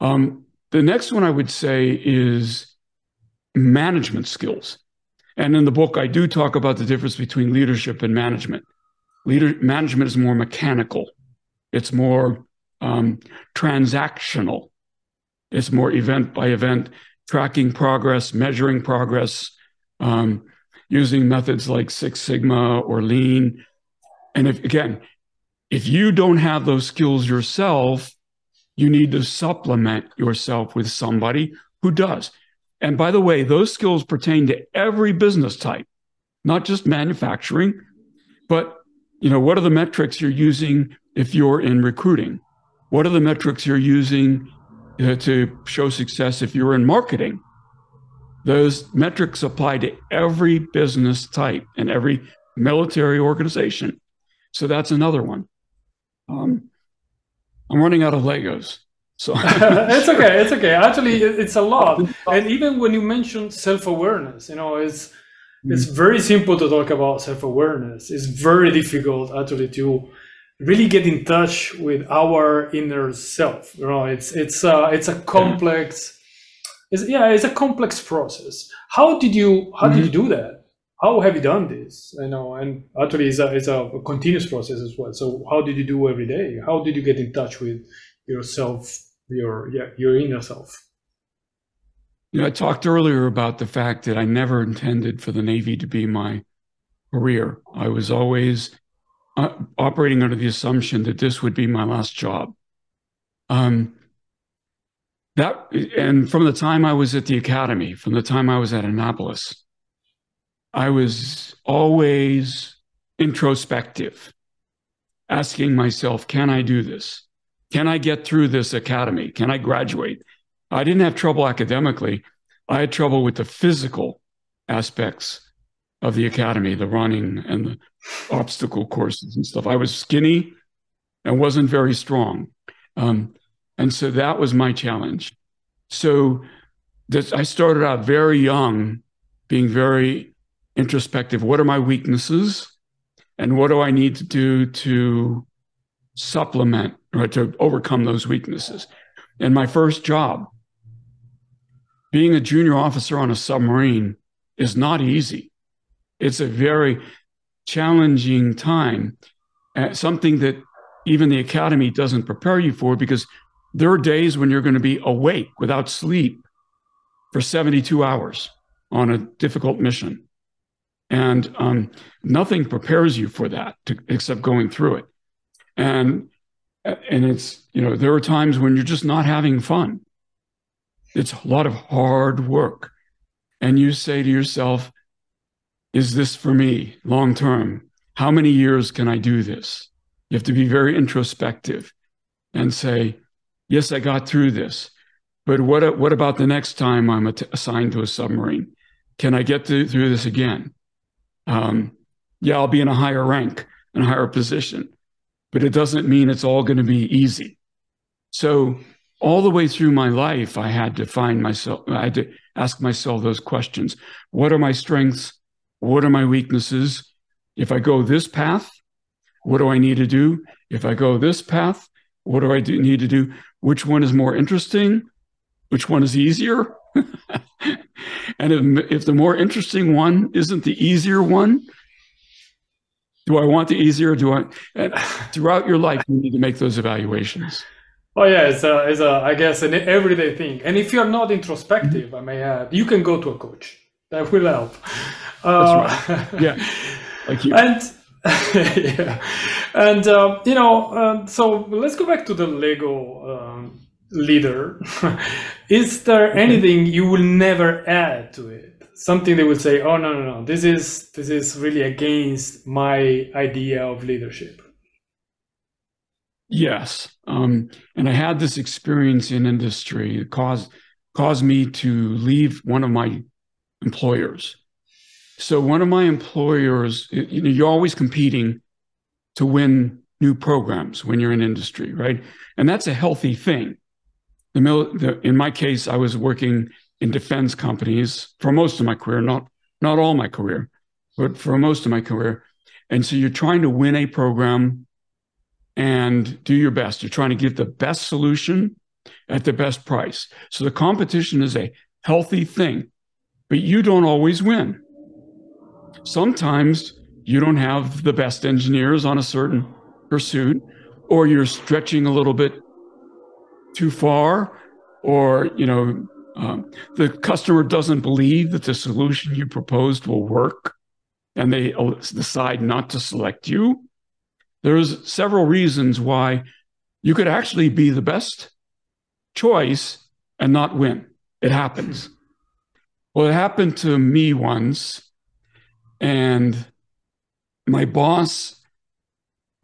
Um, the next one I would say is management skills. And in the book, I do talk about the difference between leadership and management. Leader management is more mechanical. It's more um, transactional. It's more event by event, tracking progress, measuring progress, um, using methods like Six Sigma or Lean. And if again, if you don't have those skills yourself, you need to supplement yourself with somebody who does. And by the way, those skills pertain to every business type, not just manufacturing, but you know, what are the metrics you're using if you're in recruiting? What are the metrics you're using uh, to show success if you're in marketing? Those metrics apply to every business type and every military organization. So that's another one. Um, I'm running out of Legos. So it's okay. It's okay. Actually, it's a lot. And even when you mention self-awareness, you know, it's. It's very simple to talk about self-awareness. It's very difficult actually to really get in touch with our inner self. You know, it's it's uh, it's a complex. It's, yeah, it's a complex process. How did you how mm-hmm. did you do that? how have you done this? I know, and actually, it's a, it's a continuous process as well. So, how did you do every day? How did you get in touch with yourself, your yeah, your inner self? You know, I talked earlier about the fact that I never intended for the Navy to be my career. I was always uh, operating under the assumption that this would be my last job. Um, that and from the time I was at the academy, from the time I was at Annapolis, I was always introspective, asking myself, can I do this? Can I get through this academy? Can I graduate? I didn't have trouble academically. I had trouble with the physical aspects of the academy, the running and the obstacle courses and stuff. I was skinny and wasn't very strong. Um, and so that was my challenge. So this, I started out very young, being very introspective. What are my weaknesses? And what do I need to do to supplement or to overcome those weaknesses? And my first job, being a junior officer on a submarine, is not easy. It's a very challenging time, uh, something that even the academy doesn't prepare you for because there are days when you're going to be awake without sleep for 72 hours on a difficult mission. And um, nothing prepares you for that to, except going through it. And and it's you know there are times when you're just not having fun. It's a lot of hard work, and you say to yourself, "Is this for me long term? How many years can I do this?" You have to be very introspective and say, "Yes, I got through this." But what, what about the next time I'm assigned to a submarine? Can I get to, through this again? um, yeah, I'll be in a higher rank and higher position, but it doesn't mean it's all going to be easy. So all the way through my life, I had to find myself, I had to ask myself those questions. What are my strengths? What are my weaknesses? If I go this path, what do I need to do? If I go this path, what do I do, need to do? Which one is more interesting? Which one is easier? and if, if the more interesting one isn't the easier one, do I want the easier? Do I? And throughout your life, you need to make those evaluations. Oh yeah, it's a, it's a, I guess, an everyday thing. And if you're not introspective, mm-hmm. I may add, you can go to a coach. That will help. Uh, right. Yeah, like you. And yeah, and uh, you know, uh, so let's go back to the Lego um, leader, is there anything you will never add to it? Something they will say, "Oh no, no, no! This is this is really against my idea of leadership." Yes, um, and I had this experience in industry. It caused caused me to leave one of my employers. So one of my employers, you know, you're always competing to win new programs when you're in industry, right? And that's a healthy thing. The, mil- the in my case, I was working in defense companies for most of my career, not not all my career, but for most of my career. And so you're trying to win a program and do your best. You're trying to give the best solution at the best price. So the competition is a healthy thing, but you don't always win. Sometimes you don't have the best engineers on a certain pursuit, or you're stretching a little bit too far, or you know um, the customer doesn't believe that the solution you proposed will work, and they decide not to select you. There's several reasons why you could actually be the best choice and not win. It happens. Well, it happened to me once, and my boss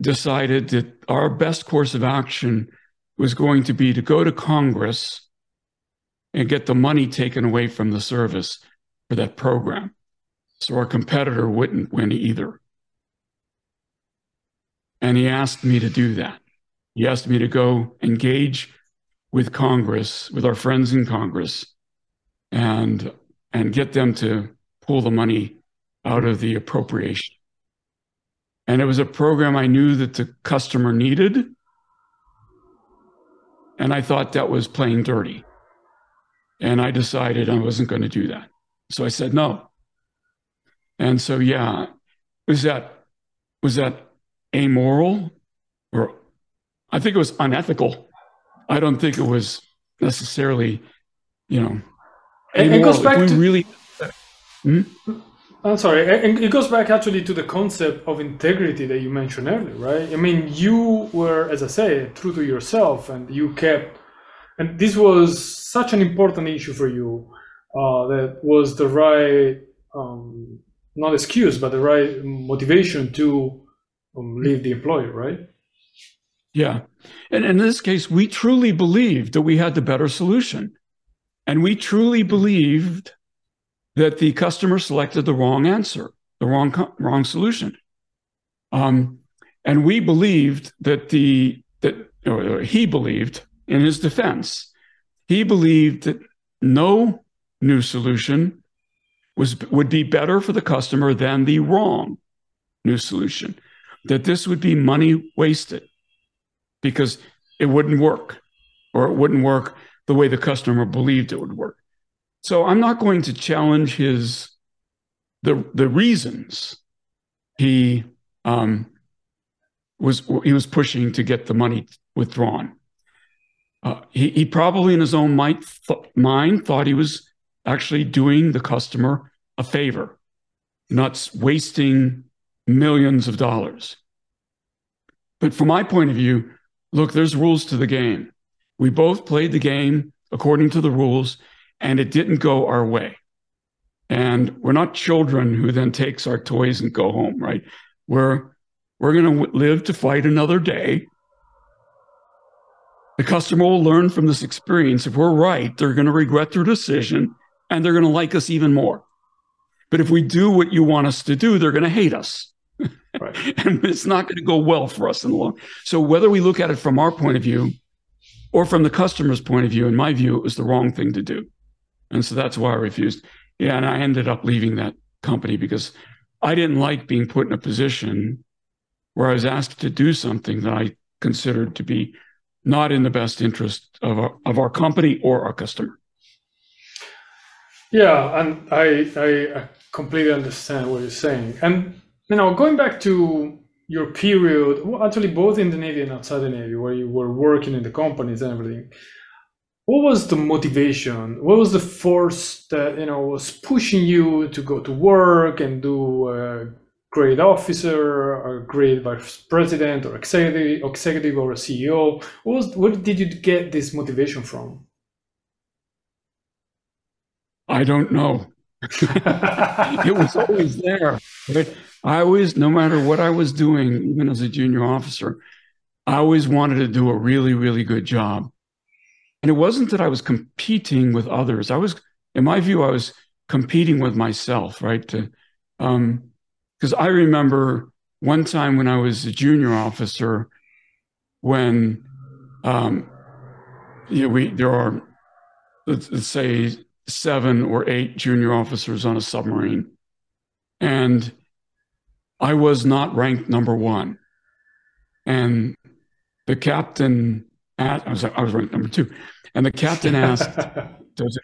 decided that our best course of action was going to be to go to Congress and get the money taken away from the service for that program. So our competitor wouldn't win either. And he asked me to do that. He asked me to go engage with Congress, with our friends in Congress, and and get them to pull the money out of the appropriation. And it was a program I knew that the customer needed. And I thought that was playing dirty. And I decided I wasn't going to do that. So I said no. And so, yeah, was that, was that amoral or I think it was unethical. I don't think it was necessarily, you know, and it goes back to really. Hmm? I'm sorry, it goes back actually to the concept of integrity that you mentioned earlier, right? I mean, you were, as I say, true to yourself, and you kept, and this was such an important issue for you uh, that was the right, um, not excuse, but the right motivation to um, leave the employer, right? Yeah, and in this case, we truly believed that we had the better solution, and we truly believed that the customer selected the wrong answer, the wrong wrong solution. Um, and we believed that the that he believed in his defense, he believed that no new solution was would be better for the customer than the wrong new solution. That this would be money wasted because it wouldn't work, or it wouldn't work the way the customer believed it would work. So I'm not going to challenge his the the reasons he um, was he was pushing to get the money withdrawn. Uh, he, he probably in his own mind, th- mind thought he was actually doing the customer a favor, not wasting millions of dollars. But from my point of view, look, there's rules to the game. We both played the game according to the rules, and it didn't go our way. And we're not children who then takes our toys and go home, right? We're we're going to live to fight another day. The customer will learn from this experience. If we're right, they're going to regret their decision and they're going to like us even more. But if we do what you want us to do, they're going to hate us. Right. and it's not going to go well for us in the long. So whether we look at it from our point of view or from the customer's point of view, in my view, it was the wrong thing to do. And so that's why I refused. Yeah, and I ended up leaving that company because I didn't like being put in a position where I was asked to do something that I considered to be not in the best interest of our, of our company or our customer. Yeah, and I, I completely understand what you're saying. And know, going back to your period, well, actually both in the Navy and outside the Navy, where you were working in the companies and everything, what was the motivation? What was the force that you know was pushing you to go to work and do a grade officer or grade vice president or executive executive or a ceo what was where did you get this motivation from? I don't know. It was always there right? I always no matter what i was doing even as a junior officer i always wanted to do a really really good job and it wasn't that I was competing with others. I was, in my view, I was competing with myself, right? To, um, because I remember one time when I was a junior officer, when um, you know, we there are let's, let's say seven or eight junior officers on a submarine, and I was not ranked number one, and the captain asked, I was I was ranked number two, and the captain asked, "Does it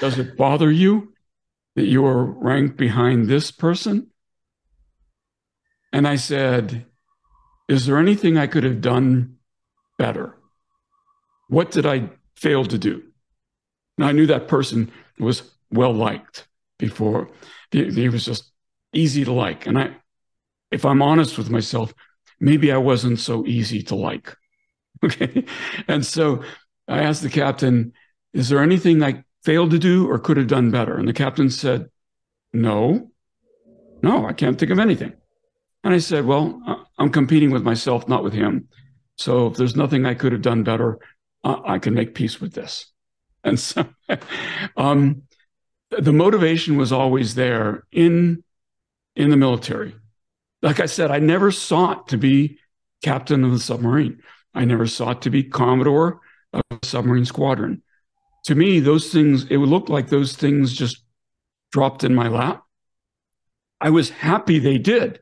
does it bother you that you are ranked behind this person?" And I said, Is there anything I could have done better? What did I fail to do? And I knew that person was well liked before. He, was just easy to like. And I, if I'm honest with myself, maybe I wasn't so easy to like. Okay. And so I asked the captain, Is there anything I failed to do or could have done better? And the captain said, No, no, I can't think of anything. And I said, Well, I'm competing with myself, not with him. So if there's nothing I could have done better, I can make peace with this. And so um, the motivation was always there in, in the military. Like I said, I never sought to be captain of the submarine. I never sought to be commodore of a submarine squadron. To me, those things, it would look like those things just dropped in my lap. I was happy they did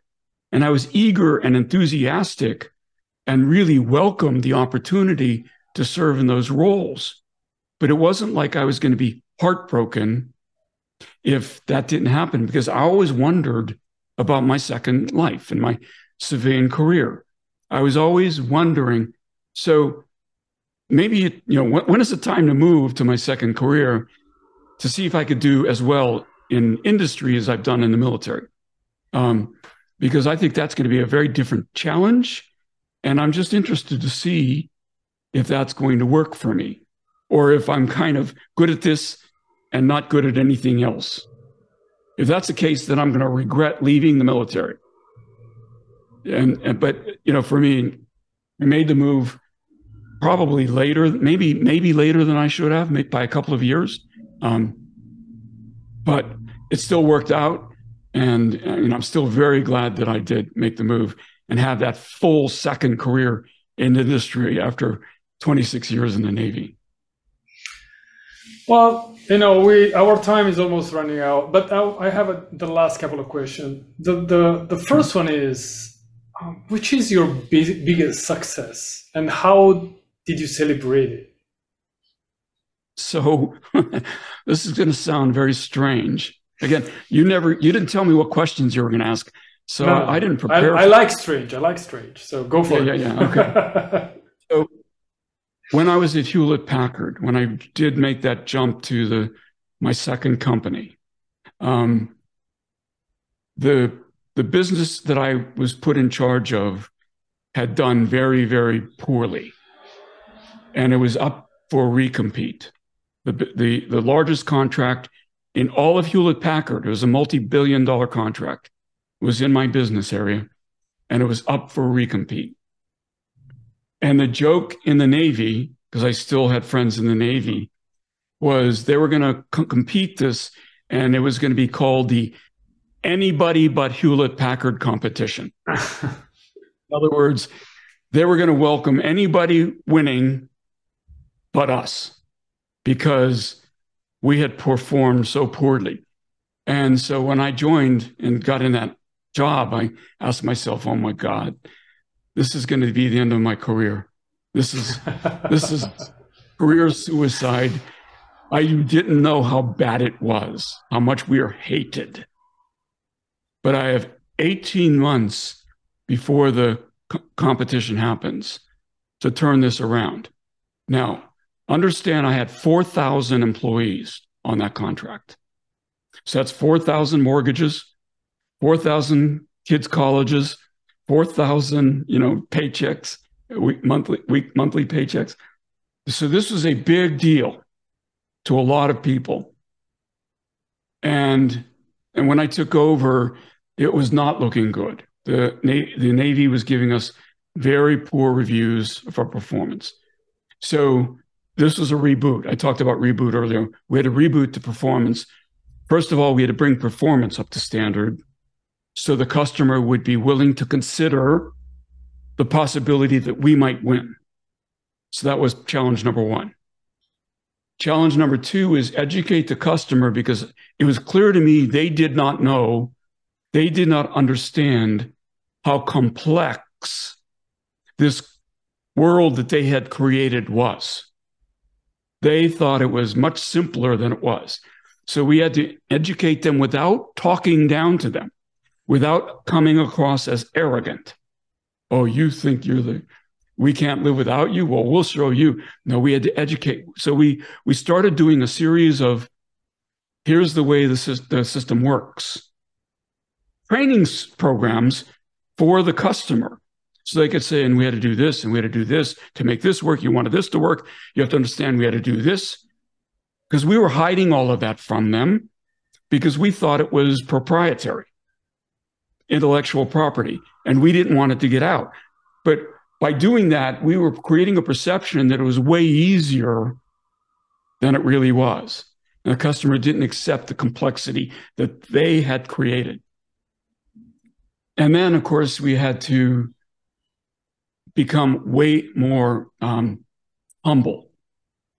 and I was eager and enthusiastic and really welcomed the opportunity to serve in those roles. But it wasn't like I was going to be heartbroken if that didn't happen because I always wondered about my second life and my civilian career. I was always wondering, so maybe, you know, when, when is the time to move to my second career to see if I could do as well in industry as I've done in the military? Um, because I think that's going to be a very different challenge. And I'm just interested to see if that's going to work for me or if I'm kind of good at this and not good at anything else. If that's the case, then I'm going to regret leaving the military. And, and but you know, for me, I made the move probably later, maybe maybe later than I should have, maybe by a couple of years. Um, but it still worked out. And know, I'm still very glad that I did make the move and have that full second career in industry after 26 years in the Navy. Well, you know, we our time is almost running out, but I, I have a, the last couple of questions. The the the first one is, um, which is your big, biggest success, and how did you celebrate it? So, this is going to sound very strange, Again, you never, you didn't tell me what questions you were going to ask, so no, I didn't prepare. I, I like strange. I like strange. So go for yeah, it. Yeah, yeah. Okay. when I was at Hewlett Packard, when I did make that jump to the my second company, um, the the business that I was put in charge of had done very, very poorly, and it was up for recompete. The the the largest contract in all of Hewlett Packard. It was a multi billion dollar contract, was in my business area, and it was up for recompete. And the joke in the Navy, because I still had friends in the Navy, was they were going to co- compete this, and it was going to be called the anybody but Hewlett Packard competition. in other words, they were going to welcome anybody winning but us because we had performed so poorly. And so when I joined and got in that job, I asked myself, oh my God, this is going to be the end of my career. This is this is career suicide. I didn't know how bad it was, how much we are hated. But I have 18 months before the competition happens to turn this around. Now, Understand I had 4,000 employees on that contract. So that's 4,000 mortgages, 4,000 kids' colleges, 4,000, you know, paychecks, week, monthly, week, monthly paychecks. So this was a big deal to a lot of people. And, and when I took over, it was not looking good. The, the Navy was giving us very poor reviews of our performance. So this was a reboot. I talked about reboot earlier. We had to reboot the performance. First of all, we had to bring performance up to standard. So the customer would be willing to consider the possibility that we might win. So that was challenge number one. Challenge number two is educate the customer because it was clear to me they did not know, they did not understand how complex this world that they had created was. They thought it was much simpler than it was. So we had to educate them without talking down to them, without coming across as arrogant. Oh, you think you're the we can't live without you? Well we'll show you. No we had to educate. So we we started doing a series of here's the way the, the system works. Training programs for the customer. So they could say and we had to do this and we had to do this to make this work. You wanted this to work. You have to understand we had to do this. Because we were hiding all of that from them because we thought it was proprietary intellectual property and we didn't want it to get out but by doing that, we were creating a perception that it was way easier than it really was. And the customer didn't accept the complexity that they had created. And then, of course, we had to become way more um, humble.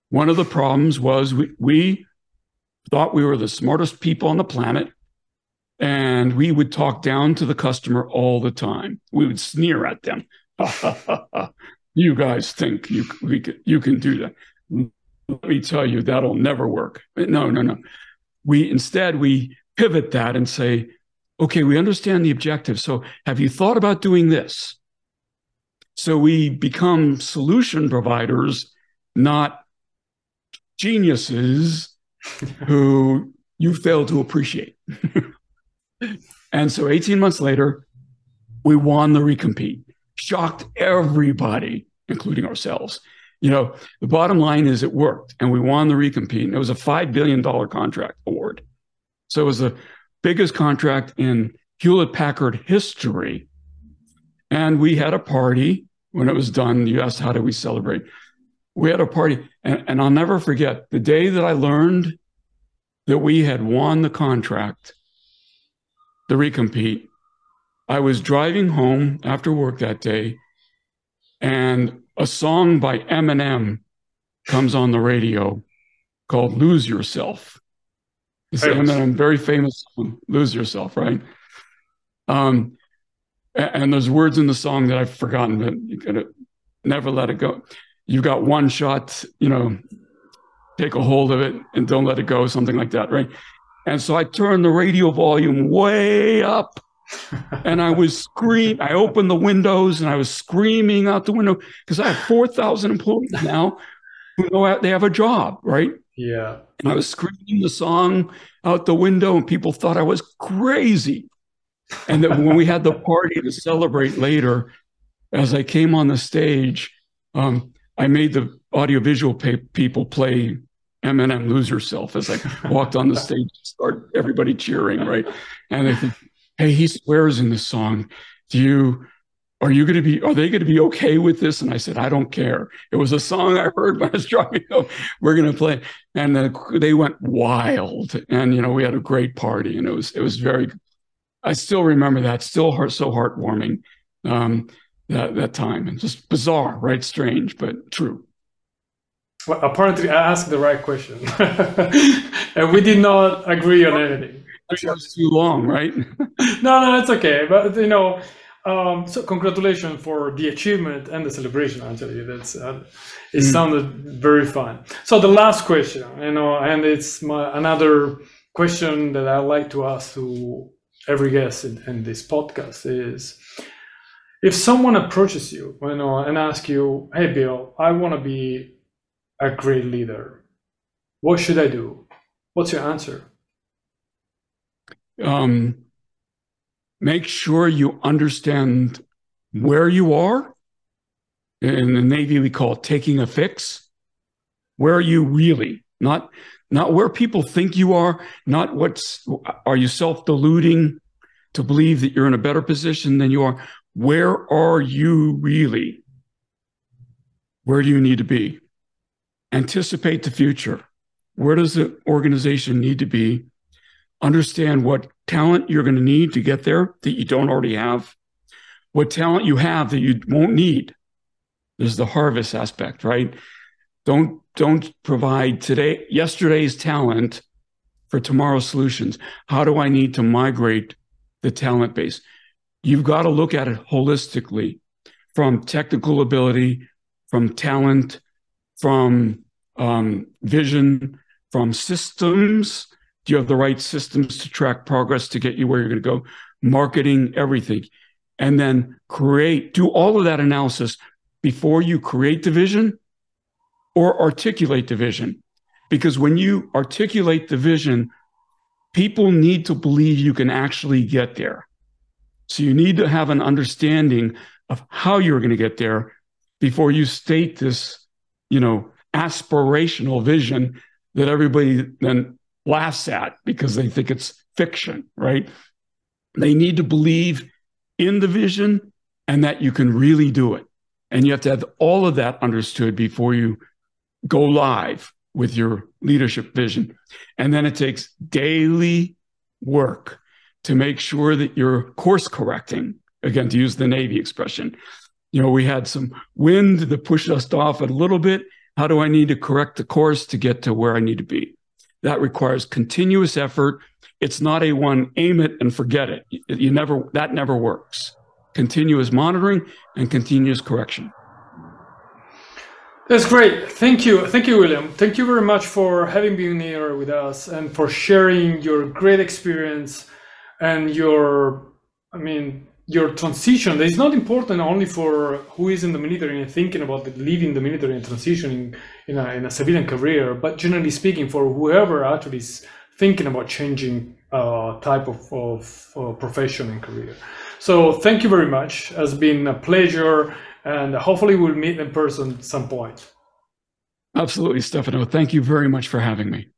One of the problems was we, we thought we were the smartest people on the planet, and we would talk down to the customer all the time. We would sneer at them you guys think you we can, you can do that. Let me tell you, that'll never work. No, no, no. We instead we pivot that and say, okay, we understand the objective. So have you thought about doing this? So we become solution providers, not geniuses who you fail to appreciate. and so 18 months later, we won the recompete shocked everybody, including ourselves. You know, the bottom line is it worked and we won the recompete. And it was a $5 billion contract award. So it was the biggest contract in Hewlett Packard history. And we had a party when it was done. You asked, how did we celebrate? We had a party. And, and I'll never forget the day that I learned that we had won the contract, the recompete. I was driving home after work that day, and a song by Eminem comes on the radio called Lose Yourself. It's Eminem, very famous song, Lose Yourself, right? Um, and there's words in the song that I've forgotten, but you gotta never let it go. You've got one shot, you know, take a hold of it and don't let it go, something like that, right? And so I turned the radio volume way up and I was screaming. I opened the windows and I was screaming out the window because I have 4,000 employees now who know they have a job, right? Yeah. And I was screaming the song out the window and people thought I was crazy. And that when we had the party to celebrate later, as I came on the stage, um, I made the audiovisual people play Eminem Lose Yourself as I walked on the stage, start everybody cheering, right? And they think, hey, he swears in this song. Do you are you going to be are they going to be okay with this? And i said i don't care. It was a song i heard when i was driving home. We're going to play. And they went wild. And you know we had a great party and it was it was very i still remember that. Still heart so heartwarming um that that time. And just bizarre right? Strange but true well, apparently i asked the right question and we did not agree on anything was too long, right? no, no, it's okay. But you know, um, so congratulations for the achievement and the celebration. Actually, that's uh, it mm. sounded very fun. So the last question, you know, and it's my, another question that I like to ask to every guest in, in this podcast is if someone approaches you, you know, and asks you, "Hey, Bill, I want to be a great leader. What should I do?" What's your answer? um, make sure you understand where you are. In the Navy, we call it taking a fix. Where are you really? Not, not where people think you are, not what's, are you self deluding to believe that you're in a better position than you are? Where are you really? Where do you need to be? Anticipate the future. Where does the organization need to be? Understand what talent you're going to need to get there that you don't already have, what talent you have that you won't need. There's the harvest aspect, right? Don't don't provide today yesterday's talent for tomorrow's solutions. How do I need to migrate the talent base? You've got to look at it holistically from technical ability, from talent, from um, vision, from systems. Do you have the right systems to track progress to get you where you're going to go? Marketing, everything. And then create, do all of that analysis before you create the vision or articulate the vision. Because when you articulate the vision, people need to believe you can actually get there. So you need to have an understanding of how you're going to get there before you state this, you know, aspirational vision that everybody then laughs at because they think it's fiction, right? They need to believe in the vision and that you can really do it. And you have to have all of that understood before you go live with your leadership vision. And then it takes daily work to make sure that you're course correcting, again, to use the Navy expression. You know, we had some wind that pushed us off a little bit. How do I need to correct the course to get to where I need to be? That requires continuous effort. It's not a one aim it and forget it. You never, that never works. Continuous monitoring and continuous correction. That's great. Thank you. Thank you, William. Thank you very much for having been here with us and for sharing your great experience and your, I mean, your transition that is not important only for who is in the military and thinking about leaving the military and transitioning in a, in a civilian career, but generally speaking, for whoever actually is thinking about changing uh, type of, of uh, profession and career. So thank you very much. It has been a pleasure and hopefully we'll meet in person at some point. Absolutely, Stefano. Thank you very much for having me.